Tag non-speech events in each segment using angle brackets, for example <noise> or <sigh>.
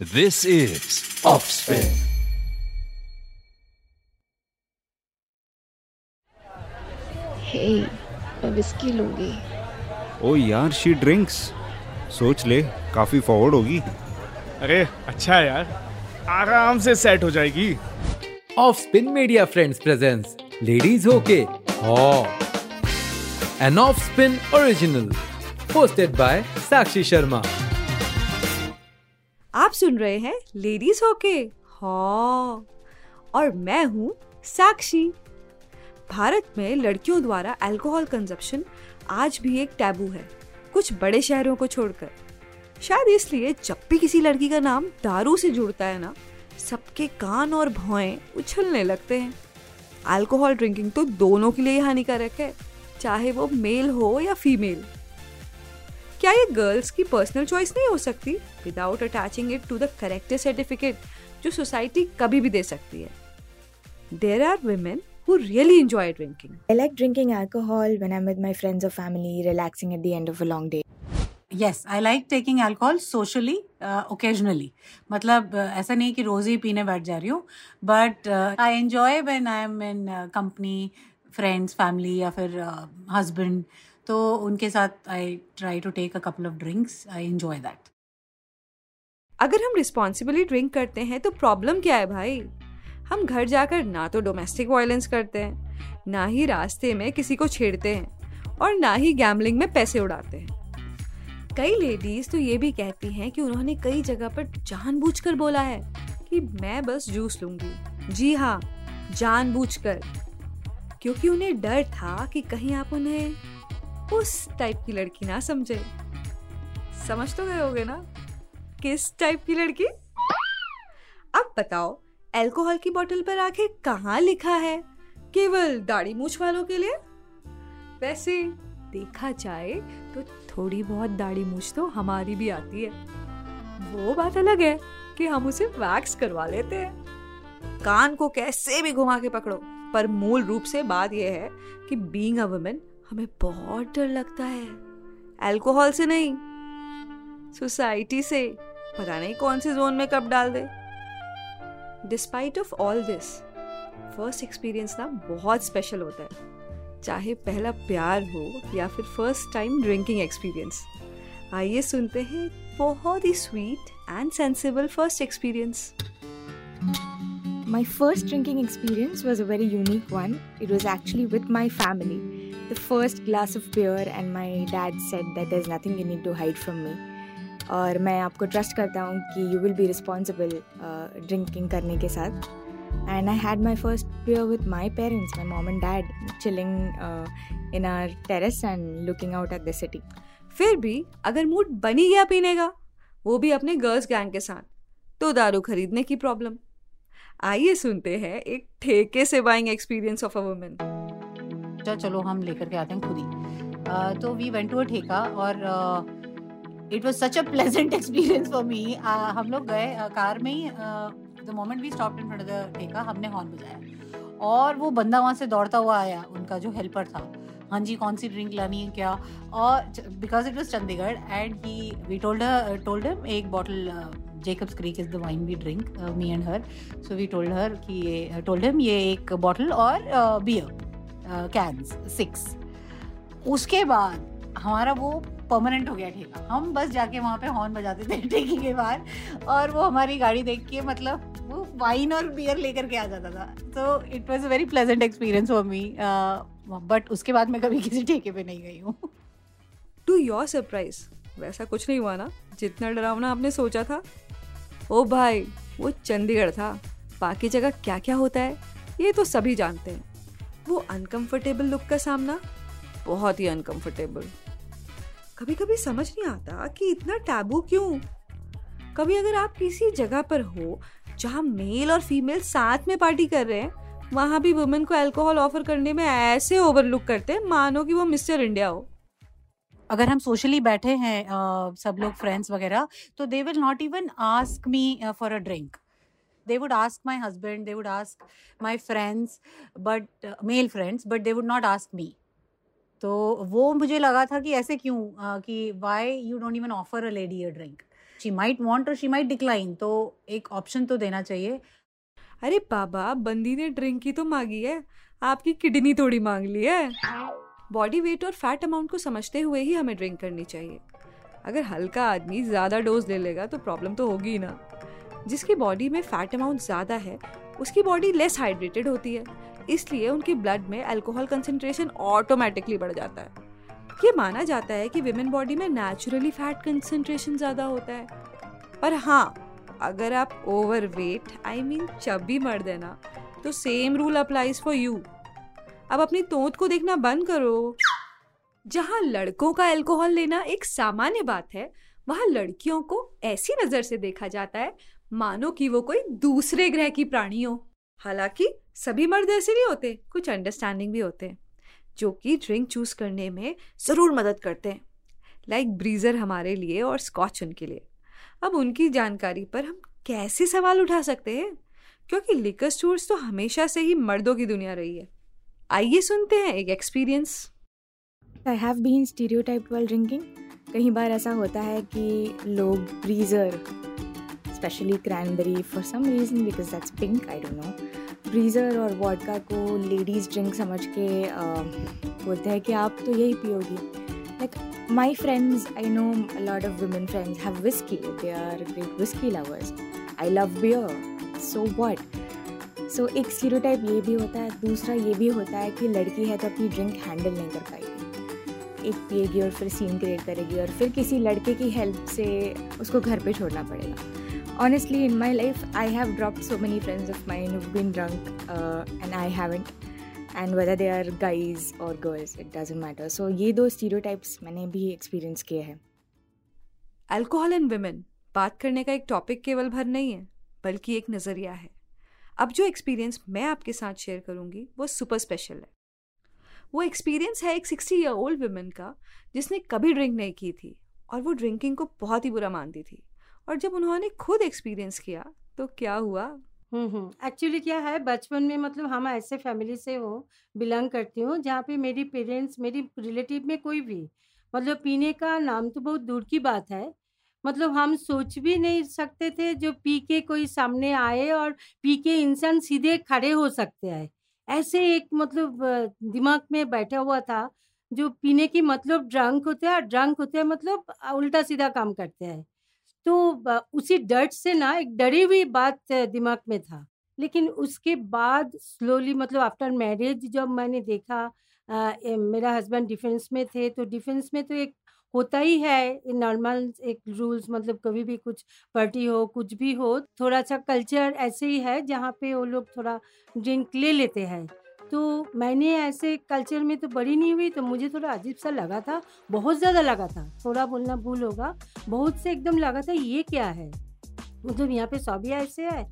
This is Offspin. Hey, मैं whisky लूँगी। ओ यार शी ड्रिंक्स सोच ले काफ़ी फॉरवर्ड होगी। अरे अच्छा यार। आराम से सेट हो जाएगी। Off spin media friends presence ladies होके हॉ N off spin original hosted by Sakshi Sharma आप सुन रहे हैं लेडीज़ होके हाँ। और मैं हूँ साक्षी। भारत में लड़कियों द्वारा अल्कोहल कंजप्शन आज भी एक टैबू है, कुछ बड़े शहरों को छोड़कर। शायद इसलिए जब भी किसी लड़की का नाम दारू से जुड़ता है ना, सबके कान और भौएँ उछलने लगते हैं। अल्कोहल ड्रिंकिंग तो दोनों के लिए हानिकारक है, चाहे वो मेल हो या फीमेल क्या ये गर्ल्स की पर्सनल चॉइस नहीं हो सकती without attaching it to the character certificate जो सोसाइटी कभी भी दे सकती है there are women who really enjoy drinking. I like drinking alcohol when I'm with my friends or family, relaxing at the end of a long day. Yes I like taking alcohol socially occasionally मतलब uh, ऐसा नहीं कि रोज ही पीने बैठ जा रही हूँ but I enjoy when I am in company friends family या फिर हस्बैंड तो उनके साथ I try to take a couple of drinks I enjoy that अगर हम रिस्पॉन्सिबली ड्रिंक करते हैं तो प्रॉब्लम क्या है भाई? हम घर जाकर ना तो डोमेस्टिक वायलेंस करते हैं, ना ही रास्ते में किसी को छेड़ते हैं, और ना ही गैम्बलिंग में पैसे उड़ाते हैं। कई लेडीज़ तो ये भी कहती हैं कि उन्होंने कई जगह पर जानबूझकर बोला है कि मैं बस जूस लूँगी। जी हाँ जानबूझकर। क्योंकि उन्हें डर था कि कहीं आप उन्हें उस टाइप की लड़की ना समझे। समझ तो गए होगे ना? किस टाइप की लड़की? अब बताओ अल्कोहल की बोतल पर आखिर कहाँ लिखा है? केवल दाढ़ी मूछ वालों के लिए? वैसे देखा जाए तो थोड़ी बहुत दाढ़ी मूछ तो हमारी भी आती है। वो बात अलग है कि हम उसे वैक्स करवा लेते हैं। कान को कैसे भी घुमा के पकड़ो, पर मूल रूप से बात यह है कि बीइंग अ वुमेन हमें बहुत डर लगता है। अल्कोहल से नहीं सोसाइटी से। पता नहीं कौन से जोन में कब डाल दे। Despite of all this first experience ना बहुत स्पेशल होता है। चाहे पहला प्यार हो या फिर फ़र्स्ट टाइम ड्रिंकिंग एक्सपीरियंस आइए सुनते हैं बहुत ही sweet and sensible first experience My first drinking experience was a very unique one. It was actually with my family. The first glass of beer, and my dad said that there's nothing you need to hide from me. और मैं आपको trust करता हूँ कि you will be responsible drinking करने के साथ. And I had my first beer with my parents my mom and dad chilling in our terrace and looking out at the city फिर भी अगर मूड बनी गया पीने का वो भी अपने गर्ल्स गैंग के साथ तो दारू खरीदने की प्रॉब्लम आइए सुनते हैं एक ठेके से buying experience of a women अच्छा चलो हम लेकर के आते हैं खुद ही। तो वी वेंट टू अ ठेका और it was such a pleasant experience for me हम लोग गए uh, कार में ही the moment we stop in front the ठेका हमने हॉर्न बजाया। और वो बंदा वहाँ से दौड़ता हुआ आया उनका जो हेल्पर था। हाँ जी कौन सी ड्रिंक लानी है क्या? और because it was Chandigarh and he we told told him एक bottle Jacob's Creek is the wine we drink me and her so we told her कि ये टोल्ड हिम ये एक बॉटल और बियर कैंस सिक्स उसके बाद हमारा वो परमानेंट हो गया ठेका। हम बस जाके वहाँ पे हॉर्न बजाते थे <laughs> ठेके के बाहर और वो हमारी गाड़ी देख के मतलब वो वाइन और बियर लेकर के आ जाता था। तो it was a very pleasant experience for me but उसके बाद मैं कभी किसी ठेके पे नहीं गई हूँ। टू योर सरप्राइज़ वैसा कुछ नहीं हुआ ना? जितना डरावना आपने सोचा था? ओ भाई, वो चंडीगढ़ था। बाकी जगह क्या क्या होता है? ये तो सभी जानते हैं। वो अनकंफर्टेबल लुक का सामना? बहुत ही अनकंफर्टेबल कभी कभी समझ नहीं आता कि इतना टैबू क्यों? कभी अगर आप किसी जगह पर हो जहाँ मेल और फीमेल साथ में पार्टी कर रहे हैं वहाँ भी वुमेन को अल्कोहल ऑफ़र करने में ऐसे ओवरलुक करते हैं मानो कि वो मिस्टर इंडिया हो। अगर हम सोशली बैठे हैं uh, सब लोग फ्रेंड्स वगैरह तो they will not even ask me for a drink they would ask my husband they would ask my friends but uh, male friends but they would not ask me. तो वो मुझे लगा था कि ऐसे क्यों uh, कि why you don't even offer a lady a drink she might want और शी माइट डिक्लाइन तो एक ऑप्शन तो देना चाहिए। अरे बाबा बंदी ने ड्रिंक की तो मांगी है। आपकी किडनी थोड़ी मांग ली है। बॉडी वेट और फैट अमाउंट को समझते हुए ही हमें ड्रिंक करनी चाहिए। अगर हल्का आदमी ज़्यादा डोज ले लेगा तो प्रॉब्लम तो होगी ना। जिसकी बॉडी में फैट अमाउंट ज़्यादा है, उसकी बॉडी लेस हाइड्रेटेड होती है। इसलिए उनके ब्लड में अल्कोहल कंसंट्रेशन ऑटोमेटिकली बढ़ जाता है। ये माना जाता है कि विमेन बॉडी में नेचुरली फैट कंसंट्रेशन ज़्यादा होता है। पर हाँ अगर आप overweight I mean chubby मर्द है ना तो same rule applies for you अब अपनी तोत को देखना बंद करो। जहाँ लड़कों का अल्कोहल लेना एक सामान्य बात है, वहाँ लड़कियों को ऐसी नज़र से देखा जाता है मानो कि वो कोई दूसरे ग्रह की प्राणी हो। हालाँकि सभी मर्द ऐसे नहीं होते, कुछ अंडरस्टैंडिंग भी होते हैं जो कि ड्रिंक चूज़ करने में ज़रूर मदद करते हैं। लाइक ब्रीजर हमारे लिए और स्कॉच उनके लिए। अब उनकी जानकारी पर हम कैसे सवाल उठा सकते हैं? क्योंकि लिकर स्टोर्स तो हमेशा से ही मर्दों की दुनिया रही है। आइए सुनते हैं एक experience I have been stereotype while drinking कई बार ऐसा होता है कि लोग breezer specially cranberry for some reason because that's pink I don't know breezer और वॉडका को लेडीज़ ड्रिंक समझ के बोलते हैं कि आप तो यही पियोगी। Like my friends I know lot of women friends have whisky they are great whisky lovers I love beer so what so एक स्टीरियोटाइप ये भी होता है, दूसरा ये भी होता है कि लड़की है तो अपनी ड्रिंक हैंडल नहीं कर पाएगी। एक पिएगी और फिर सीन क्रिएट करेगी और फिर किसी लड़के की हेल्प से उसको घर पे छोड़ना पड़ेगा। Honestly in my life I have drop so many friends of mine who been drunk and I haven't and whether they are guys और girls it doesn't matter so ये दो स्टीरियोटाइप्स मैंने भी एक्सपीरियंस किए हैं। अल्कोहल एंड वुमेन बात करने का एक टॉपिक केवल भर नहीं है, बल्कि एक नज़रिया है। अब जो एक्सपीरियंस मैं आपके साथ शेयर करूँगी, वो सुपर स्पेशल है। वो एक्सपीरियंस है एक सिक्सटी ईयर ओल्ड वुमेन का, जिसने कभी ड्रिंक नहीं की थी, और वो ड्रिंकिंग को बहुत ही बुरा मानती थी। और जब उन्होंने खुद एक्सपीरियंस किया तो क्या हुआ? हम्म एक्चुअली क्या है, बचपन में मतलब हम ऐसे फैमिली से हो बिलोंग करती हूँ, जहाँ पे मेरी पेरेंट्स मेरी रिलेटिव में कोई भी मतलब पीने का नाम तो बहुत दूर की बात है मतलब हम सोच भी नहीं सकते थे, जो पी के कोई सामने आए और पी के इंसान सीधे खड़े हो सकते हैं। ऐसे एक मतलब दिमाग में बैठा हुआ था, जो पीने की मतलब ड्रंक होते हैं ड्रंक होते हैं मतलब उल्टा सीधा काम करते हैं। तो उसी डर से ना एक डरी हुई बात दिमाग में था। लेकिन उसके बाद स्लोली मतलब आफ्टर मैरिज जब मैंने देखा आ, मेरा हस्बैंड डिफेंस में थे तो डिफेंस में तो एक होता ही है नॉर्मल एक रूल्स मतलब कभी भी कुछ पार्टी हो कुछ भी हो थोड़ा सा कल्चर ऐसे ही है जहाँ पे वो लोग थोड़ा ड्रिंक ले लेते हैं। तो मैंने ऐसे कल्चर में तो बड़ी नहीं हुई तो मुझे थोड़ा अजीब सा लगा था, बहुत ज़्यादा लगा था। थोड़ा बोलना भूल होगा, बहुत से एकदम लगा था, ये क्या है? मतलब यहाँ पे सभी ऐसे है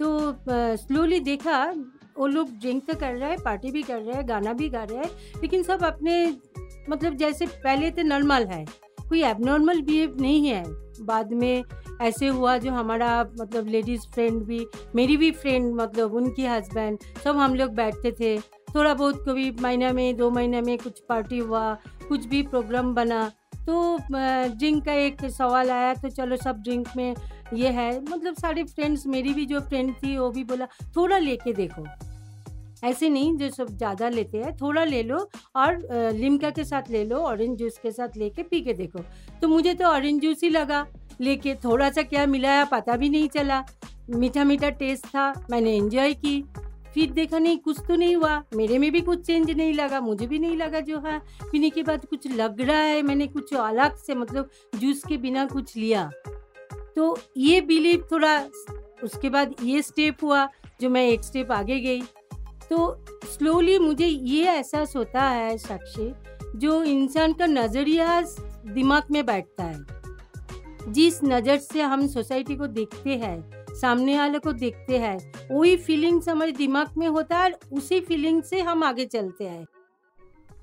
तो स्लोली देखा, वो लोग ड्रिंक तो कर रहे हैं पार्टी भी कर रहे हैं, गाना भी गा रहे हैं, लेकिन सब अपने मतलब जैसे पहले तो नॉर्मल है। कोई एबनॉर्मल बिहेव नहीं है। बाद में ऐसे हुआ जो हमारा मतलब लेडीज़ फ्रेंड भी, मेरी भी फ्रेंड मतलब उनकी हस्बैंड सब हम लोग बैठते थे। थोड़ा बहुत कभी महीना में, दो महीने में कुछ पार्टी हुआ, कुछ भी प्रोग्राम बना तो ड्रिंक का एक सवाल आया तो चलो सब ड्रिंक में ये है। मतलब सारे फ्रेंड्स मेरी भी जो फ्रेंड थी, वो भी बोला, थोड़ा लेके देखो। ऐसे नहीं, जो सब ज़्यादा लेते हैं, थोड़ा ले लो और लिमका के साथ ले लो, ऑरेंज जूस के साथ लेके पी के देखो। तो मुझे तो ऑरेंज जूस ही लगा, लेके थोड़ा सा क्या मिलाया पता भी नहीं चला। मीठा मीठा टेस्ट था, मैंने एंजॉय की। फिर देखा नहीं, कुछ तो नहीं हुआ, मेरे में भी कुछ चेंज नहीं लगा, मुझे भी नहीं लगा जो है, पीने के बाद कुछ लग रहा है, मैंने कुछ अलग से मतलब जूस के बिना कुछ लिया। तो ये बिलीव थोड़ा, उसके बाद ये स्टेप हुआ, जो मैं एक स्टेप आगे गई। तो स्लोली मुझे ये एहसास होता है, साक्षी, जो इंसान का नज़रिया दिमाग में बैठता है। जिस नज़र से हम सोसाइटी को देखते हैं, सामने वाले को देखते हैं, वही फीलिंग्स हमारे दिमाग में होता है उसी फीलिंग से हम आगे चलते हैं।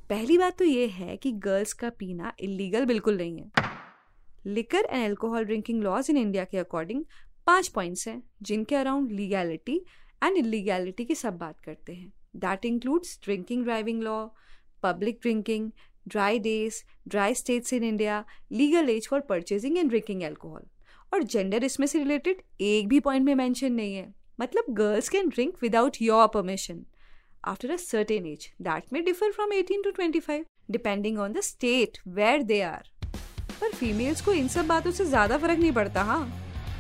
पहली बात तो ये है कि गर्ल्स का पीना इलीगल बिल्कुल नहीं है। Liquor and alcohol drinking laws in India के अकॉर्डिंग पाँच पॉइंट्स हैं, जिनके अराउंड लीगैलिटी एंड इलीगैलिटी की सब बात करते हैं। That includes drinking driving law public drinking dry days dry states in India legal age for purchasing and drinking alcohol और जेंडर इसमें से रिलेटेड एक भी पॉइंट में मेंशन नहीं है। मतलब girls can drink without your permission after a certain age that में differ from 18 to 25 depending on the state where they are पर फीमेल्स को इन सब बातों से ज़्यादा फ़र्क नहीं पड़ता हाँ।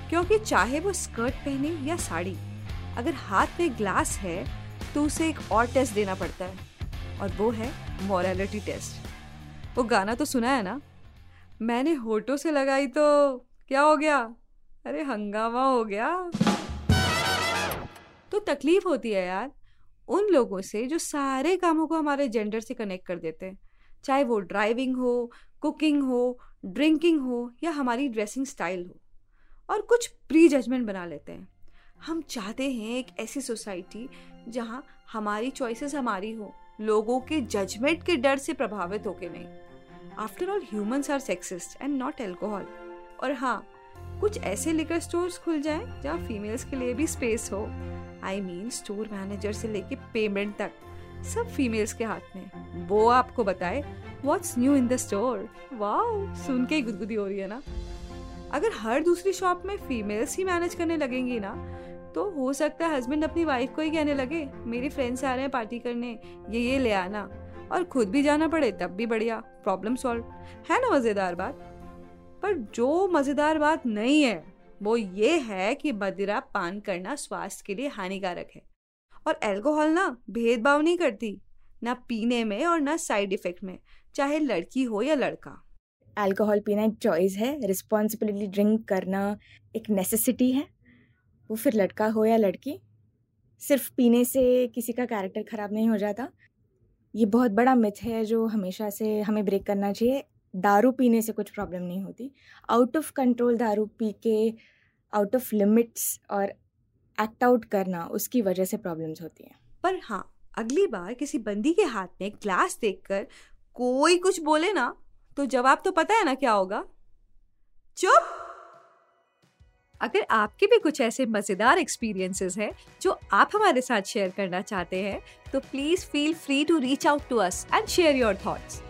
क्योंकि चाहे वो स्कर्ट पहने या साड़ी अगर हाथ में ग्लास है तो उसे एक और टेस्ट देना पड़ता है, और वो है मॉरलिटी टेस्ट वो गाना तो सुना है ना? मैंने होठों से लगाई तो क्या हो गया? अरे हंगामा हो गया। तो तकलीफ़ होती है यार, उन लोगों से जो सारे कामों को हमारे जेंडर से कनेक्ट कर देते हैं, चाहे वो ड्राइविंग हो कुकिंग हो ड्रिंकिंग हो, या हमारी ड्रेसिंग स्टाइल हो, और कुछ प्री जजमेंट बना लेते हैं। हम चाहते हैं एक ऐसी सोसाइटी जहाँ हमारी चॉइसेस हमारी हो, लोगों के जजमेंट के डर से प्रभावित होके नहीं। After all humans are sexist and not alcohol और हाँ कुछ ऐसे लिकर स्टोर्स खुल जाएँ जहाँ फीमेल्स के लिए भी स्पेस हो। आई मीन स्टोर मैनेजर से लेके पेमेंट तक, सब फीमेल्स के हाथ में। वो आपको बताए what's new in the store wow सुन के ही गुदगुदी हो रही है ना? अगर हर दूसरी शॉप में फीमेल्स ही मैनेज करने लगेंगी ना तो हो सकता है हस्बैंड अपनी वाइफ को ही कहने लगे, मेरे फ्रेंड्स आ रहे हैं पार्टी करने, ये ये ले आना। और खुद भी जाना पड़े, तब भी बढ़िया प्रॉब्लम सॉल्व है ना मज़ेदार बात? पर जो मज़ेदार बात नहीं है, वो ये है कि मदिरा पान करना स्वास्थ्य के लिए हानिकारक है। और अल्कोहल ना भेदभाव नहीं करती, ना पीने में और ना साइड इफ़ेक्ट में, चाहे लड़की हो या लड़का। अल्कोहल पीना एक चॉइस है रिस्पॉन्सिबिलिटी ड्रिंक करना एक नेसेसिटी है। वो फिर लड़का हो या लड़की, सिर्फ़ पीने से किसी का कैरेक्टर ख़राब नहीं हो जाता। ये बहुत बड़ा मिथ है जो हमेशा से हमें ब्रेक करना चाहिए। दारू पीने से कुछ प्रॉब्लम नहीं होती। आउट ऑफ़ कंट्रोल दारू पी के आउट ऑफ़ लिमिट्स और एक्ट आउट करना उसकी वजह से प्रॉब्लम्स होती हैं। पर हाँ अगली बार किसी बंदी के हाथ में ग्लास देखकर कोई कुछ बोले ना तो जवाब तो पता है ना क्या होगा? चुप! अगर आपके भी कुछ ऐसे मज़ेदार एक्सपीरियंसेस हैं, जो आप हमारे साथ शेयर करना चाहते हैं तो please feel free to reach out to us and share your thoughts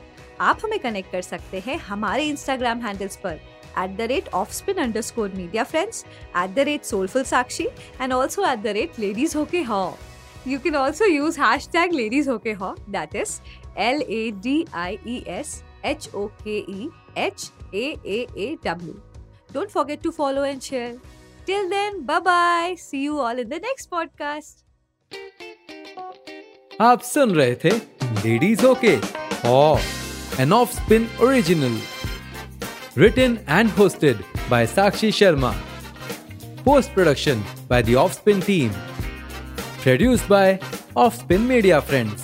आप हमें कनेक्ट कर सकते हैं हमारे इंस्टाग्राम हैंडल्स पर at the rate off spin under score media friends at the rate soulful Sakshi and also at the rate ladies होके हॉ। You can also use hash tag ladies होके हॉ that is L A D I E S H O K E H A A A W. Don't forget to follow and share. Till then, bye bye. See you all in the next podcast. आप सुन रहे थे ladies होके और an off spin original written and hosted by Sakshi Sharma. Post production by the Offspin team. Produced by Offspin Media Friends.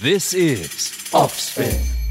This is Offspin.